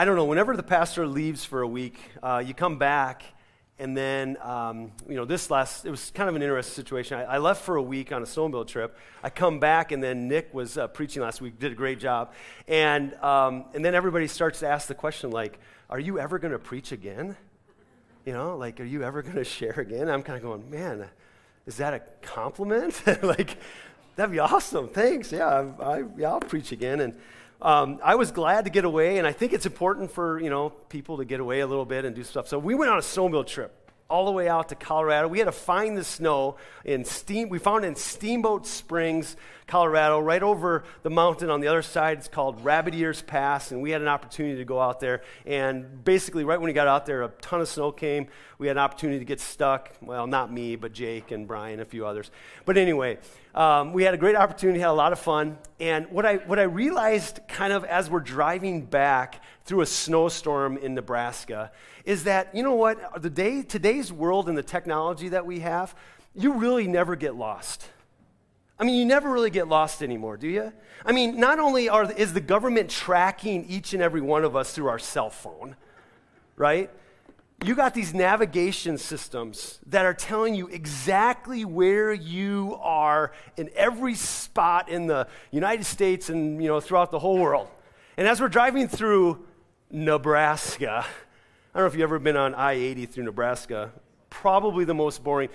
I don't know, whenever the pastor leaves for a week, uh, you come back, and then, um, you know, this last, it was kind of an interesting situation. I, I, left for a week on a snowmobile trip. I come back, and then Nick was uh, preaching last week, did a great job. And, um, and then everybody starts to ask the question, like, are you ever going to preach again? You know, like, are you ever going to share again? I'm kind of going, man, is that a compliment? like, that'd be awesome. Thanks. Yeah, I, I, yeah, I'll preach again. And, um, I was glad to get away, and I think it's important for you know people to get away a little bit and do stuff. So we went on a snowmobile trip all the way out to Colorado. We had to find the snow in steam. We found it in Steamboat Springs, Colorado, right over the mountain on the other side. It's called Rabbit Ears Pass, and we had an opportunity to go out there. And basically, right when we got out there, a ton of snow came. We had an opportunity to get stuck. Well, not me, but Jake and Brian, and a few others. But anyway, um, we had a great opportunity, had a lot of fun. And what I, what I realized kind of as we're driving back through a snowstorm in Nebraska is that, you know what, the day, today's world and the technology that we have, you really never get lost. I mean, you never really get lost anymore, do you? I mean, not only are, is the government tracking each and every one of us through our cell phone, right? You got these navigation systems that are telling you exactly where you are in every spot in the United States and, you know, throughout the whole world. And as we're driving through Nebraska, I don't know if you've ever been on I 80 through Nebraska, probably the most boring.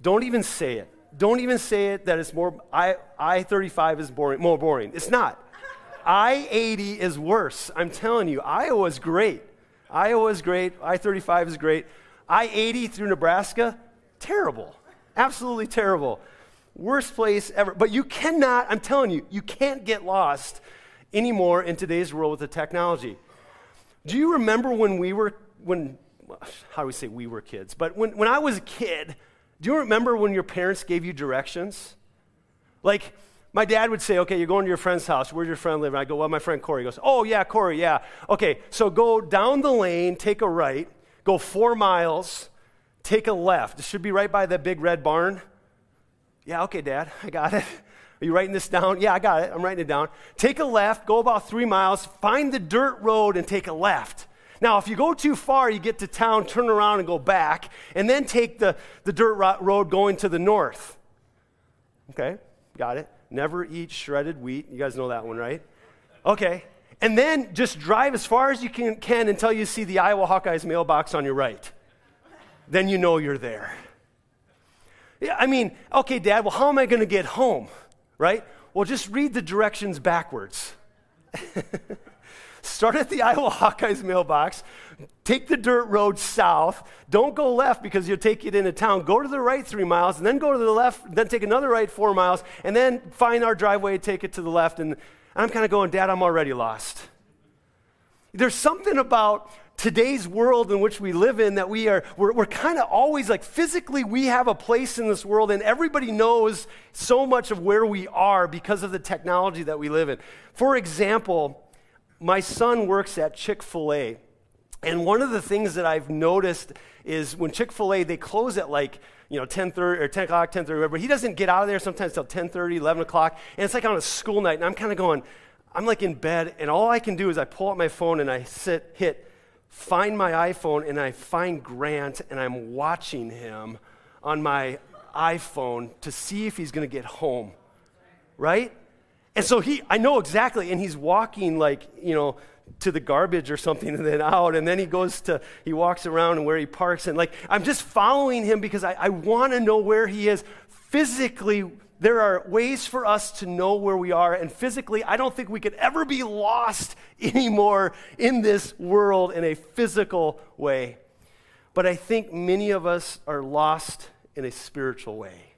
Don't even say it don't even say it that it's more, I, I-35 is boring, more boring. It's not. I-80 is worse. I'm telling you, Iowa's great. Iowa's great. I-35 is great. I-80 through Nebraska, terrible. Absolutely terrible. Worst place ever. But you cannot, I'm telling you, you can't get lost anymore in today's world with the technology. Do you remember when we were, when, how do we say we were kids? But when, when I was a kid, do you remember when your parents gave you directions? Like, my dad would say, okay, you're going to your friend's house. Where's your friend live? And I go, well, my friend Corey. He goes, oh, yeah, Corey, yeah. Okay, so go down the lane, take a right, go four miles, take a left. It should be right by the big red barn. Yeah, okay, Dad, I got it. Are you writing this down? Yeah, I got it. I'm writing it down. Take a left, go about three miles, find the dirt road, and take a left. Now, if you go too far, you get to town, turn around and go back, and then take the, the dirt road going to the north. Okay, got it. Never eat shredded wheat. You guys know that one, right? Okay. And then just drive as far as you can, can until you see the Iowa Hawkeyes mailbox on your right. Then you know you're there. Yeah, I mean, okay, Dad, well, how am I going to get home? Right? Well, just read the directions backwards. Start at the Iowa Hawkeyes mailbox. Take the dirt road south. Don't go left because you'll take it into town. Go to the right three miles, and then go to the left, then take another right four miles, and then find our driveway, take it to the left. And I'm kind of going, Dad, I'm already lost. There's something about today's world in which we live in that we are we're, we're kind of always like physically we have a place in this world and everybody knows so much of where we are because of the technology that we live in for example my son works at Chick fil A. And one of the things that I've noticed is when Chick fil A, they close at like, you know, 10 30 or 10 o'clock, 10 30, but he doesn't get out of there sometimes till 10 30, 11 o'clock. And it's like on a school night. And I'm kind of going, I'm like in bed, and all I can do is I pull out my phone and I sit, hit, find my iPhone, and I find Grant, and I'm watching him on my iPhone to see if he's going to get home. Right? And so he, I know exactly, and he's walking like, you know, to the garbage or something and then out. And then he goes to, he walks around and where he parks. And like, I'm just following him because I, I want to know where he is. Physically, there are ways for us to know where we are. And physically, I don't think we could ever be lost anymore in this world in a physical way. But I think many of us are lost in a spiritual way.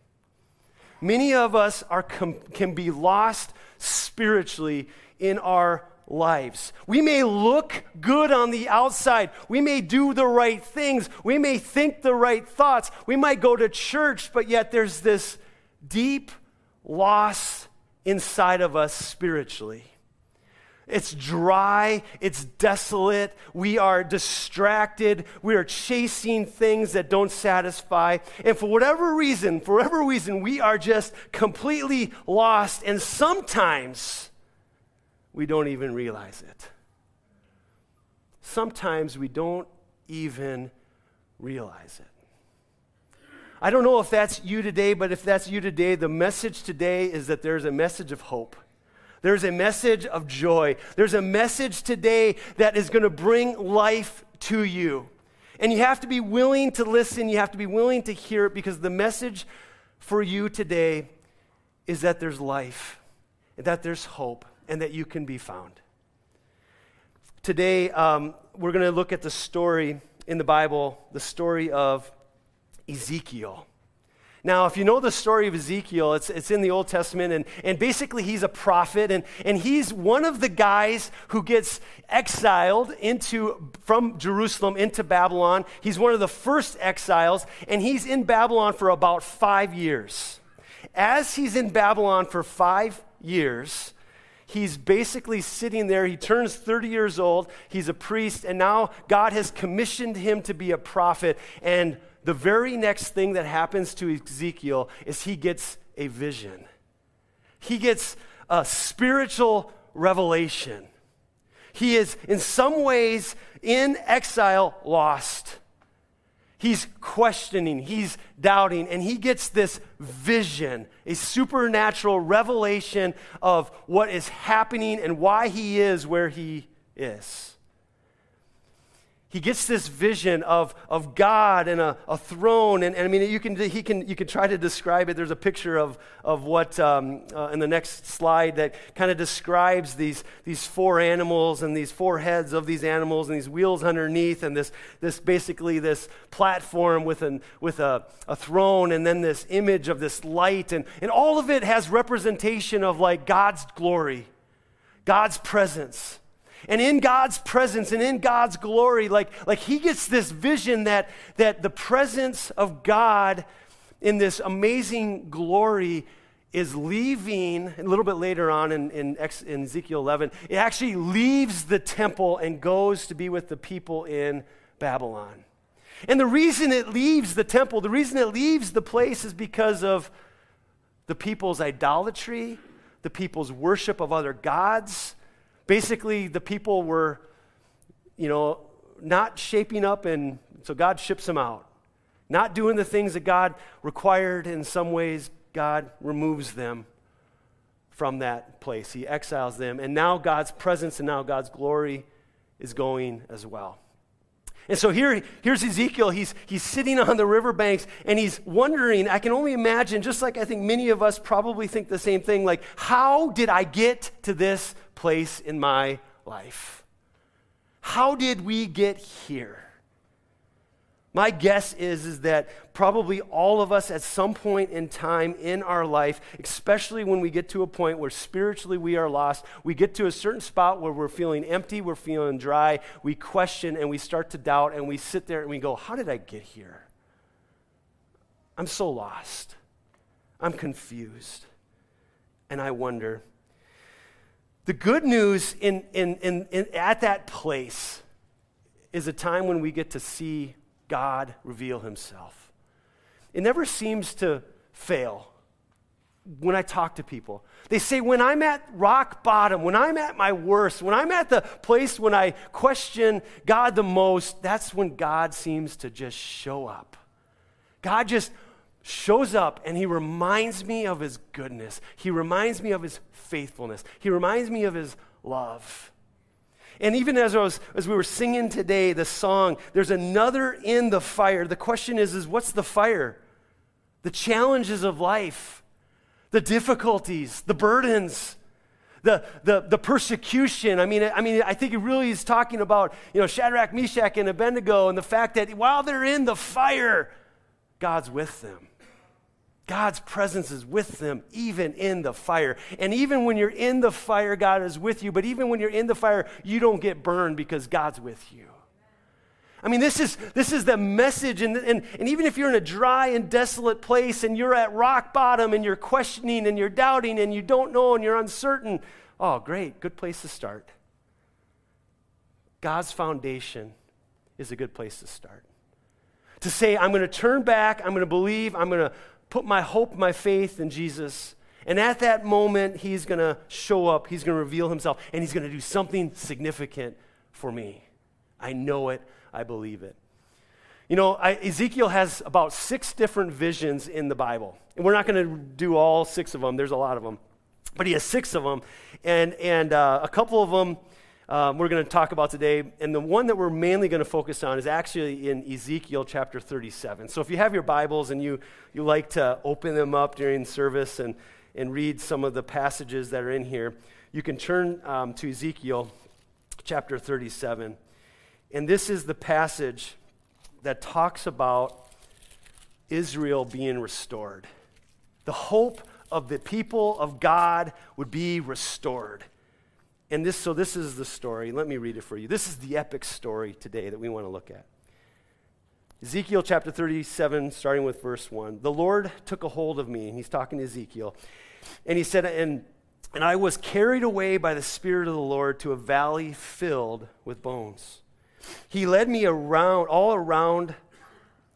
Many of us are com- can be lost spiritually in our lives. We may look good on the outside. We may do the right things. We may think the right thoughts. We might go to church, but yet there's this deep loss inside of us spiritually. It's dry, it's desolate, we are distracted, we are chasing things that don't satisfy. And for whatever reason, for whatever reason, we are just completely lost. And sometimes we don't even realize it. sometimes we don't even realize it. I don't know if that's you today, but if that's you today, the message today is that there's a message of hope. There's a message of joy. There's a message today that is going to bring life to you. And you have to be willing to listen, you have to be willing to hear it because the message for you today is that there's life, that there's hope, and that you can be found. Today, um, we're going to look at the story in the Bible, the story of Ezekiel. Now, if you know the story of Ezekiel, it's, it's in the Old Testament, and, and basically he's a prophet, and, and he's one of the guys who gets exiled into, from Jerusalem into Babylon. He's one of the first exiles, and he's in Babylon for about five years. As he's in Babylon for five years, he's basically sitting there. He turns 30 years old, he's a priest, and now God has commissioned him to be a prophet. And the very next thing that happens to Ezekiel is he gets a vision. He gets a spiritual revelation. He is, in some ways, in exile, lost. He's questioning, he's doubting, and he gets this vision, a supernatural revelation of what is happening and why he is where he is he gets this vision of, of God and a, a throne. And, and, I mean, you can, he can, you can try to describe it. There's a picture of, of what um, uh, in the next slide that kind of describes these, these four animals and these four heads of these animals and these wheels underneath and this, this basically this platform with, an, with a, a throne and then this image of this light. And, and all of it has representation of like God's glory, God's presence. And in God's presence and in God's glory, like, like he gets this vision that, that the presence of God in this amazing glory is leaving a little bit later on in, in, in, Ezekiel 11. It actually leaves the temple and goes to be with the people in Babylon. And the reason it leaves the temple, the reason it leaves the place is because of the people's idolatry, the people's worship of other gods, basically the people were, you know, not shaping up, and so God ships them out. Not doing the things that God required, in some ways, God removes them from that place. He exiles them, and now God's presence and now God's glory is going as well. And so here, here's Ezekiel. He's, he's sitting on the riverbanks and he's wondering. I can only imagine, just like I think many of us probably think the same thing, like, how did I get to this place in my life. How did we get here? My guess is, is that probably all of us at some point in time in our life, especially when we get to a point where spiritually we are lost, we get to a certain spot where we're feeling empty, we're feeling dry, we question and we start to doubt and we sit there and we go, How did I get here? I'm so lost. I'm confused. And I wonder, the good news in, in, in, in, at that place is a time when we get to see God reveal himself. It never seems to fail when I talk to people. They say, when I'm at rock bottom, when I'm at my worst, when I'm at the place when I question God the most, that's when God seems to just show up. God just shows up and he reminds me of his goodness. He reminds me of his faithfulness. He reminds me of his love. And even as, I was, as we were singing today, the song, there's another in the fire. The question is, is what's the fire? The challenges of life, the difficulties, the burdens, the, the, the persecution. I mean, I mean, I think he really is talking about, you know, Shadrach, Meshach, and Abednego and the fact that while they're in the fire, God's with them. God's presence is with them even in the fire. And even when you're in the fire, God is with you. But even when you're in the fire, you don't get burned because God's with you. I mean, this is, this is the message. And, and, and even if you're in a dry and desolate place and you're at rock bottom and you're questioning and you're doubting and you don't know and you're uncertain, oh, great, good place to start. God's foundation is a good place to start. To say, I'm going to turn back, I'm going to believe, I'm going to put my hope, my faith in Jesus. And at that moment, he's going to show up, he's going to reveal himself, and he's going to do something significant for me. I know it. I believe it. You know, I, Ezekiel has about six different visions in the Bible. And we're not going to do all six of them, there's a lot of them. But he has six of them. And, and uh, a couple of them um, we're going to talk about today. And the one that we're mainly going to focus on is actually in Ezekiel chapter 37. So if you have your Bibles and you, you like to open them up during service and, and read some of the passages that are in here, you can turn um, to Ezekiel chapter 37. And this is the passage that talks about Israel being restored. The hope of the people of God would be restored. And this, so this is the story. Let me read it for you. This is the epic story today that we want to look at. Ezekiel chapter 37, starting with verse 1. The Lord took a hold of me, and he's talking to Ezekiel. And he said, and, and I was carried away by the Spirit of the Lord to a valley filled with bones. He led me around, all around,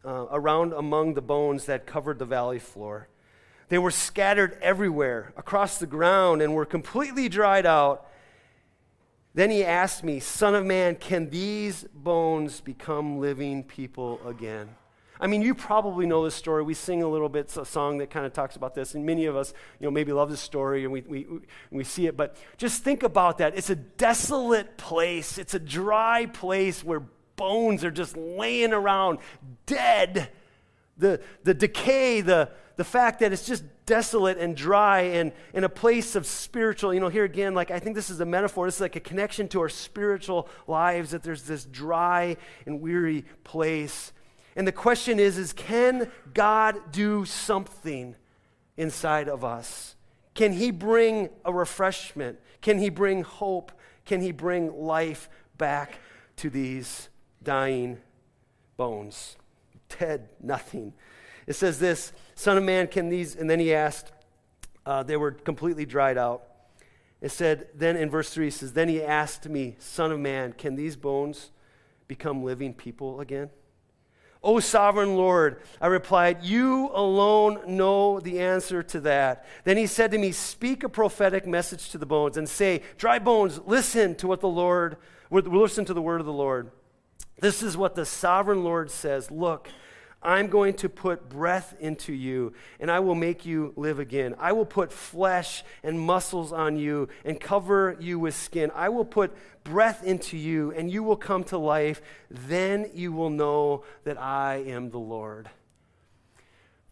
uh, around among the bones that covered the valley floor. They were scattered everywhere across the ground and were completely dried out. Then he asked me, Son of man, can these bones become living people again? I mean, you probably know this story. We sing a little bit a song that kind of talks about this, and many of us, you know, maybe love this story and we, we, we see it. But just think about that. It's a desolate place, it's a dry place where bones are just laying around, dead. The, the decay, the, the fact that it's just desolate and dry and in a place of spiritual, you know, here again, like I think this is a metaphor. This is like a connection to our spiritual lives that there's this dry and weary place and the question is, is can God do something inside of us? Can he bring a refreshment? Can he bring hope? Can he bring life back to these dying bones? Dead, nothing. It says this Son of man, can these, and then he asked, uh, they were completely dried out. It said, then in verse 3, it says, Then he asked me, Son of man, can these bones become living people again? O sovereign Lord, I replied, You alone know the answer to that. Then he said to me, Speak a prophetic message to the bones and say, Dry bones, listen to what the Lord, listen to the word of the Lord. This is what the sovereign Lord says Look, I'm going to put breath into you, and I will make you live again. I will put flesh and muscles on you and cover you with skin. I will put breath into you, and you will come to life. Then you will know that I am the Lord.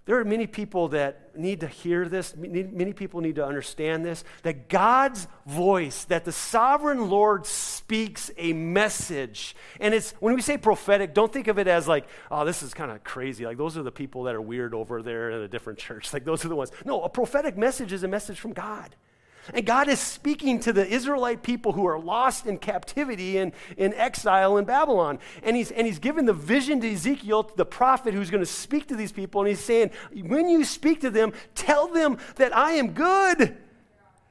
There are many people that need to hear this. Many people need to understand this that God's voice, that the sovereign Lord speaks a message. And it's, when we say prophetic, don't think of it as like, oh, this is kind of crazy. Like, those are the people that are weird over there in a different church. Like, those are the ones. No, a prophetic message is a message from God. And God is speaking to the Israelite people who are lost in captivity and in exile in Babylon. And he's, and he's given the vision to Ezekiel, the prophet who's going to speak to these people. And he's saying, when you speak to them, tell them that I am good.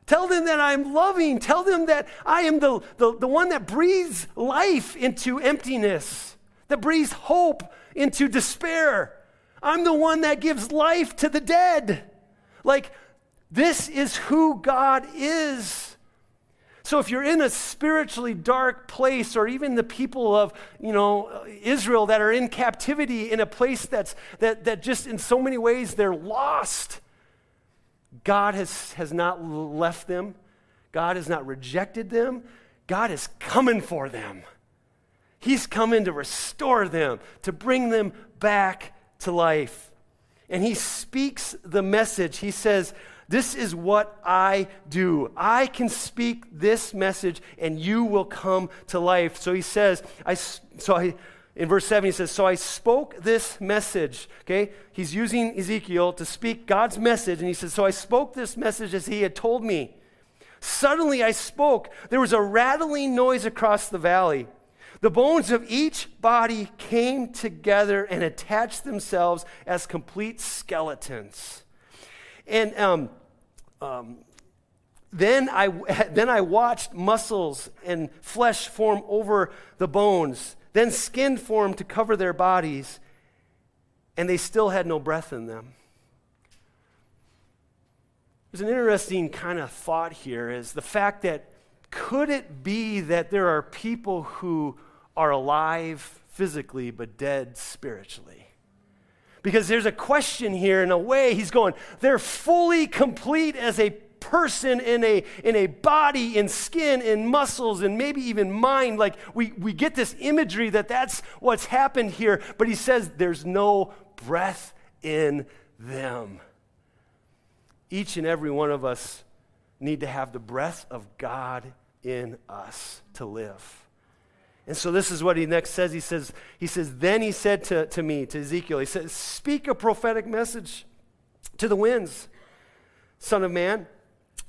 Tell them that I'm loving. Tell them that I am the, the, the one that breathes life into emptiness, that breathes hope into despair. I'm the one that gives life to the dead. Like, this is who God is. So if you're in a spiritually dark place, or even the people of you know Israel that are in captivity in a place that's that, that just in so many ways they're lost, God has, has not left them, God has not rejected them, God is coming for them. He's coming to restore them, to bring them back to life. And he speaks the message. He says, this is what I do. I can speak this message and you will come to life. So he says, I, so I, in verse 7, he says, So I spoke this message. Okay? He's using Ezekiel to speak God's message. And he says, So I spoke this message as he had told me. Suddenly I spoke. There was a rattling noise across the valley. The bones of each body came together and attached themselves as complete skeletons. And um, um, then I, then I watched muscles and flesh form over the bones, then skin form to cover their bodies, and they still had no breath in them. There's an interesting kind of thought here is the fact that could it be that there are people who are alive physically, but dead spiritually. Because there's a question here, in a way, he's going, they're fully complete as a person in a, in a body, in skin, in muscles, and maybe even mind. Like we, we get this imagery that that's what's happened here, but he says there's no breath in them. Each and every one of us need to have the breath of God in us to live. And so this is what he next says. He says, he says, then he said to, to me, to Ezekiel, he says, speak a prophetic message to the winds, son of man.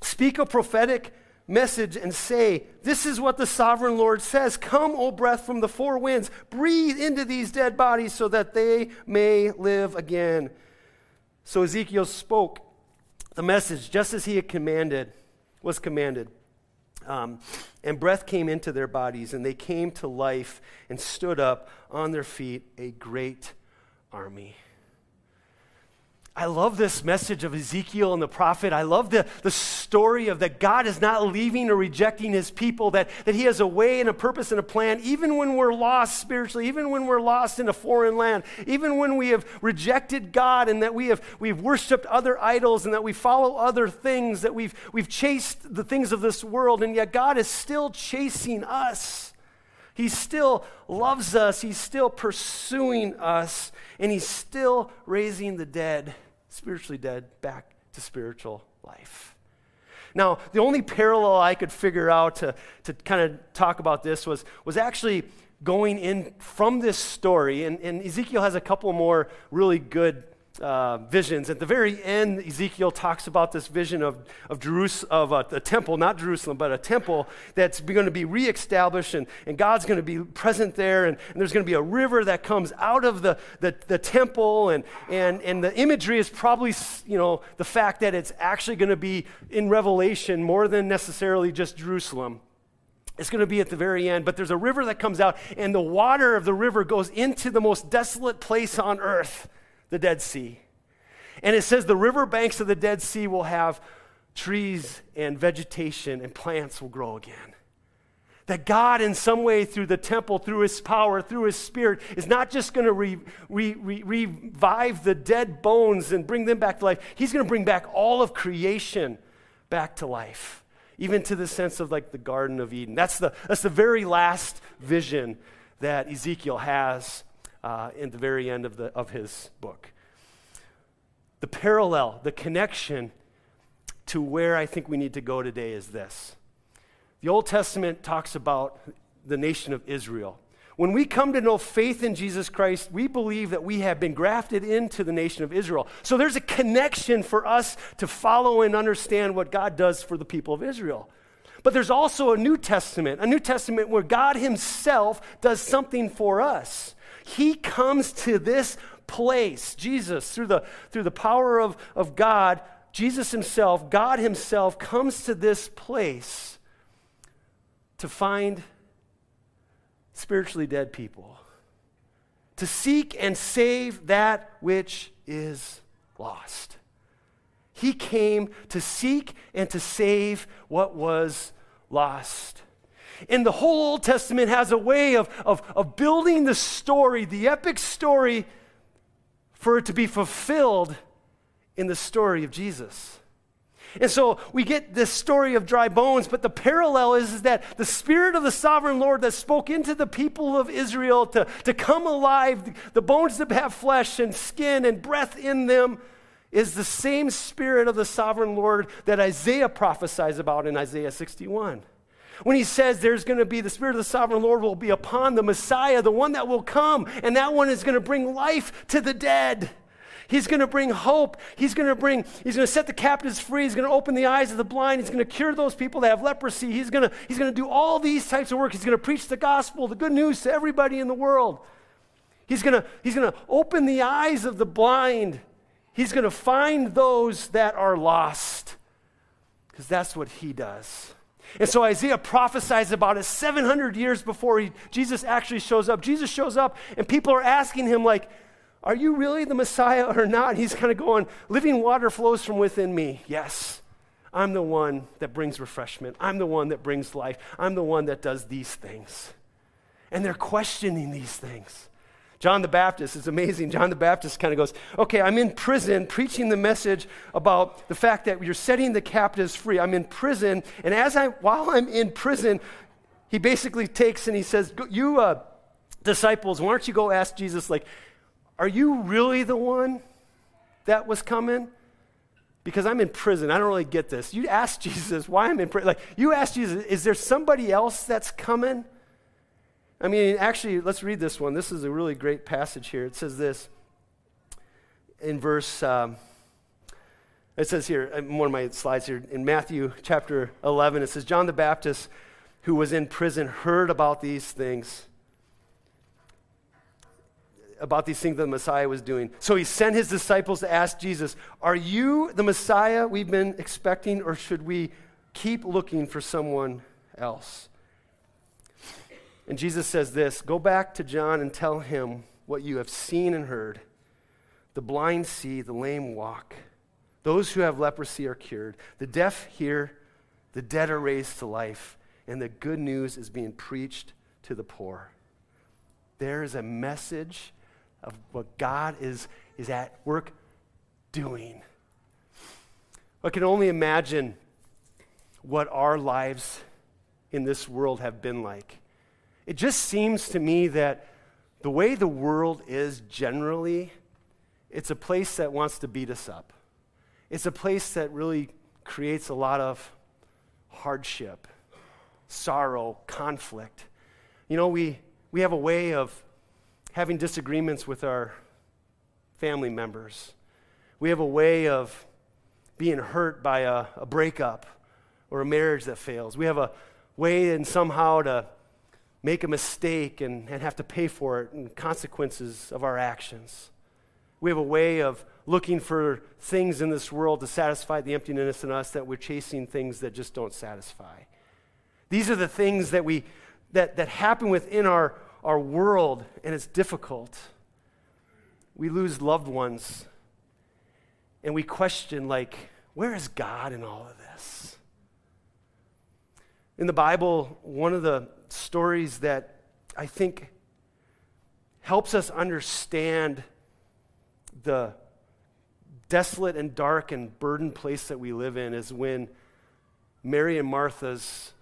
Speak a prophetic message and say, This is what the sovereign Lord says Come, O breath from the four winds, breathe into these dead bodies so that they may live again. So Ezekiel spoke the message just as he had commanded, was commanded. Um, and breath came into their bodies, and they came to life and stood up on their feet, a great army. I love this message of Ezekiel and the prophet. I love the, the story of that God is not leaving or rejecting his people, that, that he has a way and a purpose and a plan, even when we're lost spiritually, even when we're lost in a foreign land, even when we have rejected God and that we have we've worshiped other idols and that we follow other things, that we've, we've chased the things of this world, and yet God is still chasing us. He still loves us, He's still pursuing us, and He's still raising the dead spiritually dead back to spiritual life. Now, the only parallel I could figure out to, to kind of talk about this was, was actually going in from this story, and, and Ezekiel has a couple more really good uh, visions. At the very end, Ezekiel talks about this vision of, of, Jerus- of a, a, temple, not Jerusalem, but a temple that's going to be reestablished, and, and God's going to be present there, and, and there's going to be a river that comes out of the, the, the temple, and, and, and the imagery is probably, you know, the fact that it's actually going to be in Revelation more than necessarily just Jerusalem. It's going to be at the very end, but there's a river that comes out, and the water of the river goes into the most desolate place on earth the Dead Sea. And it says the riverbanks of the Dead Sea will have trees and vegetation and plants will grow again. That God, in some way, through the temple, through His power, through His Spirit, is not just going to re, re, re, revive the dead bones and bring them back to life. He's going to bring back all of creation back to life, even to the sense of like the Garden of Eden. That's the, that's the very last vision that Ezekiel has uh, in the very end of, the, of his book. The parallel, the connection to where I think we need to go today is this. The Old Testament talks about the nation of Israel. When we come to know faith in Jesus Christ, we believe that we have been grafted into the nation of Israel. So there's a connection for us to follow and understand what God does for the people of Israel. But there's also a New Testament, a New Testament where God Himself does something for us. He comes to this place, Jesus, through the, through the power of, of God, Jesus himself, God himself, comes to this place to find spiritually dead people, to seek and save that which is lost. He came to seek and to save what was lost. And the whole Old Testament has a way of, of, of building the story, the epic story, for it to be fulfilled in the story of Jesus. And so we get this story of dry bones, but the parallel is, is that the Spirit of the sovereign Lord that spoke into the people of Israel to, to come alive, the bones that have flesh and skin and breath in them, is the same Spirit of the sovereign Lord that Isaiah prophesies about in Isaiah 61. When he says there's going to be the Spirit of the sovereign Lord will be upon the Messiah, the one that will come, and that one is going to bring life to the dead. He's going to bring hope. He's going to bring, he's going to set the captives free. He's going to open the eyes of the blind. He's going to cure those people that have leprosy. He's going to, he's going to do all these types of work. He's going to preach the gospel, the good news to everybody in the world. He's going to, he's going to open the eyes of the blind. He's going to find those that are lost because that's what he does. And so Isaiah prophesies about it 700 years before he, Jesus actually shows up. Jesus shows up, and people are asking him, like, Are you really the Messiah or not? And he's kind of going, Living water flows from within me. Yes, I'm the one that brings refreshment. I'm the one that brings life. I'm the one that does these things. And they're questioning these things. John the Baptist is amazing. John the Baptist kind of goes, Okay, I'm in prison preaching the message about the fact that you're setting the captives free. I'm in prison. And as I, while I'm in prison, he basically takes and he says, You uh, disciples, why don't you go ask Jesus, like, are you really the one that was coming? Because I'm in prison. I don't really get this. You ask Jesus why I'm in prison. Like, you ask Jesus, is there somebody else that's coming? I mean, actually, let's read this one. This is a really great passage here. It says this in verse, um, it says here, one of my slides here, in Matthew chapter 11, it says, John the Baptist, who was in prison, heard about these things about these things that the Messiah was doing. So he sent his disciples to ask Jesus, Are you the Messiah we've been expecting, or should we keep looking for someone else? And Jesus says this Go back to John and tell him what you have seen and heard. The blind see, the lame walk. Those who have leprosy are cured. The deaf hear, the dead are raised to life, and the good news is being preached to the poor. There is a message of what God is, is at work doing. I can only imagine what our lives in this world have been like. It just seems to me that the way the world is generally, it's a place that wants to beat us up. It's a place that really creates a lot of hardship, sorrow, conflict. You know, we, we have a way of having disagreements with our family members. We have a way of being hurt by a, a breakup or a marriage that fails. We have a way and somehow to make a mistake and, and have to pay for it and consequences of our actions. We have a way of looking for things in this world to satisfy the emptiness in us that we're chasing things that just don't satisfy. These are the things that we that, that happen within our, our world, and it's difficult. We lose loved ones, and we question, like, where is God in all of this? In the Bible, one of the stories that I think helps us understand the desolate and dark and burdened place that we live in is when Mary and Martha's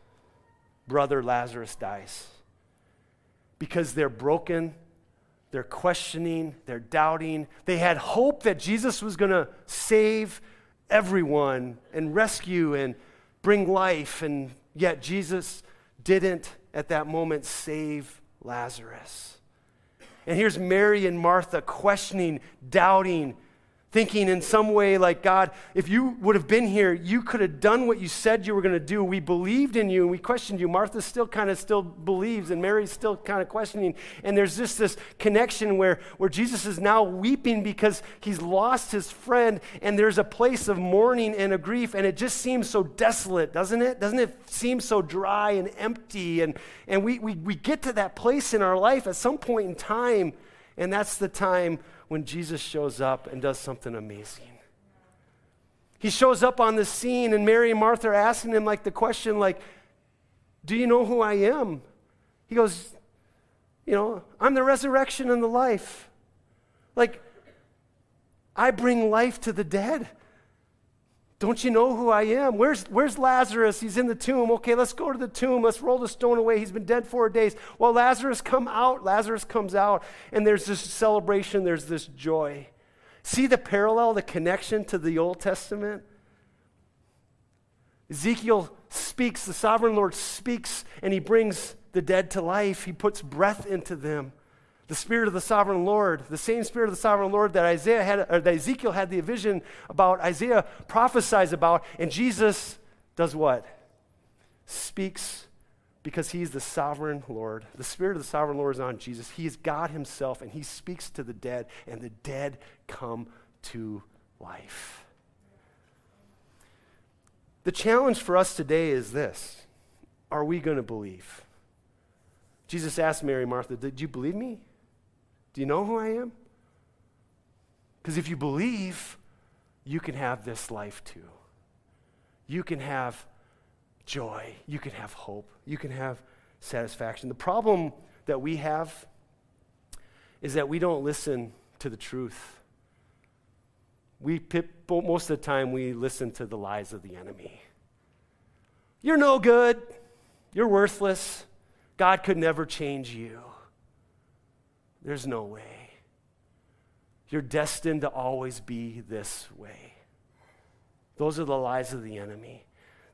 brother Lazarus dies. Because they're broken, they're questioning, they're doubting. They had hope that Jesus was going to save everyone and rescue and bring life, and yet Jesus didn't at that moment save Lazarus. And here's Mary and Martha questioning, doubting, thinking in some way like, God, if you would have been here, you could have done what you said you were going to do. We believed in you and we questioned you. Martha still kind of still believes and Mary's still kind of questioning. And there's just this connection where, where Jesus is now weeping because he's lost his friend and there's a place of mourning and a grief and it just seems so desolate, doesn't it? Doesn't it seem so dry and empty? And, and we, we, we get to that place in our life at some point in time and that's the time when Jesus shows up and does something amazing. He shows up on the scene, and Mary and Martha are asking him like the question, like, "Do you know who I am?" He goes, "You know, I'm the resurrection and the life. Like, I bring life to the dead." Don't you know who I am? Where's, where's Lazarus? He's in the tomb. Okay, let's go to the tomb. Let's roll the stone away. He's been dead four days. Well, Lazarus come out. Lazarus comes out, and there's this celebration, there's this joy. See the parallel, the connection to the Old Testament? Ezekiel speaks, the sovereign Lord speaks, and he brings the dead to life. He puts breath into them the Spirit of the Sovereign Lord, the same Spirit of the Sovereign Lord that Isaiah had, or that Ezekiel had the vision about, Isaiah prophesies about, and Jesus does what? Speaks because he's the sovereign Lord. The Spirit of the sovereign Lord is on Jesus. He is God himself, and he speaks to the dead, and the dead come to life. The challenge for us today is this Are we going to believe? Jesus asked Mary Martha, Did you believe me? Do you know who I am? Because if you believe, you can have this life too. You can have joy. You can have hope. You can have satisfaction. The problem that we have is that we don't listen to the truth. We, most of the time, we listen to the lies of the enemy. You're no good. You're worthless. God could never change you. There's no way. You're destined to always be this way. Those are the lies of the enemy.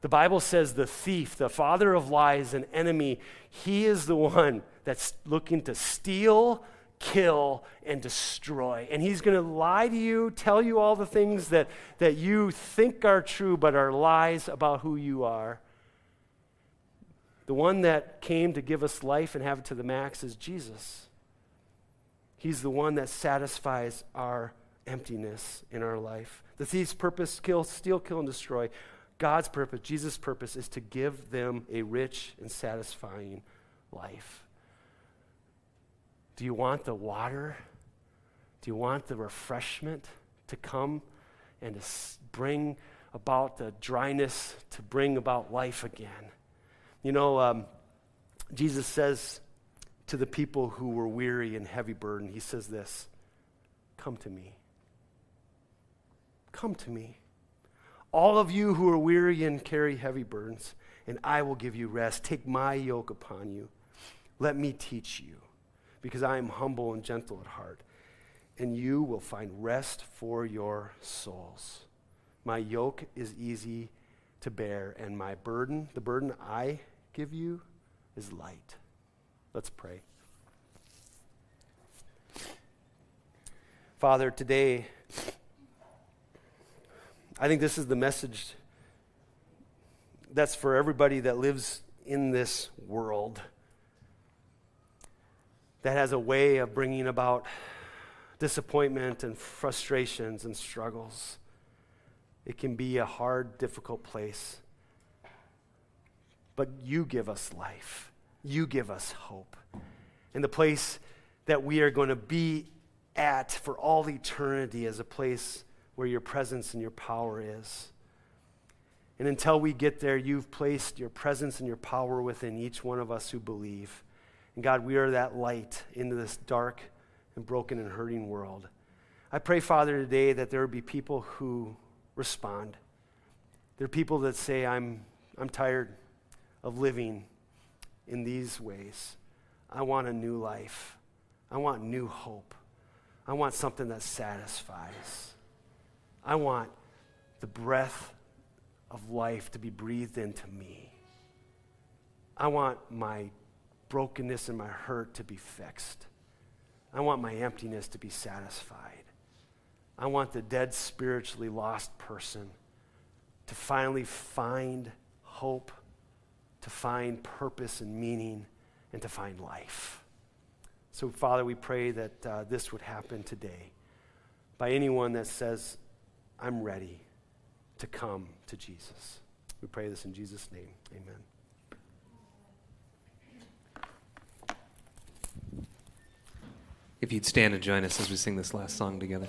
The Bible says the thief, the father of lies, an enemy, he is the one that's looking to steal, kill, and destroy. And he's going to lie to you, tell you all the things that, that you think are true but are lies about who you are. The one that came to give us life and have it to the max is Jesus. He's the one that satisfies our emptiness in our life. The thief's purpose kill, steal, kill, and destroy. God's purpose, Jesus' purpose, is to give them a rich and satisfying life. Do you want the water? Do you want the refreshment to come and to bring about the dryness, to bring about life again? You know, um, Jesus says to the people who were weary and heavy burdened, He says this Come to me. Come to me. All of you who are weary and carry heavy burdens, and I will give you rest. Take my yoke upon you. Let me teach you, because I am humble and gentle at heart, and you will find rest for your souls. My yoke is easy to bear, and my burden, the burden I give you is light. Let's pray. Father, today, I think this is the message that's for everybody that lives in this world that has a way of bringing about disappointment and frustrations and struggles. It can be a hard, difficult place. But you give us life. You give us hope. And the place that we are going to be at for all eternity as a place where your presence and your power is. And until we get there, you've placed your presence and your power within each one of us who believe. And God, we are that light into this dark and broken and hurting world. I pray, Father, today that there would be people who respond. There are people that say, I'm, I'm tired of living in these ways. I want a new life. I want new hope. I want something that satisfies. I want the breath of life to be breathed into me. I want my brokenness and my hurt to be fixed. I want my emptiness to be satisfied. I want the dead, spiritually lost person to finally find hope to find purpose and meaning and to find life. So, Father, we pray that uh, this would happen today by anyone that says, I'm ready to come to Jesus. We pray this in Jesus' name. Amen. If you'd stand and join us as we sing this last song together.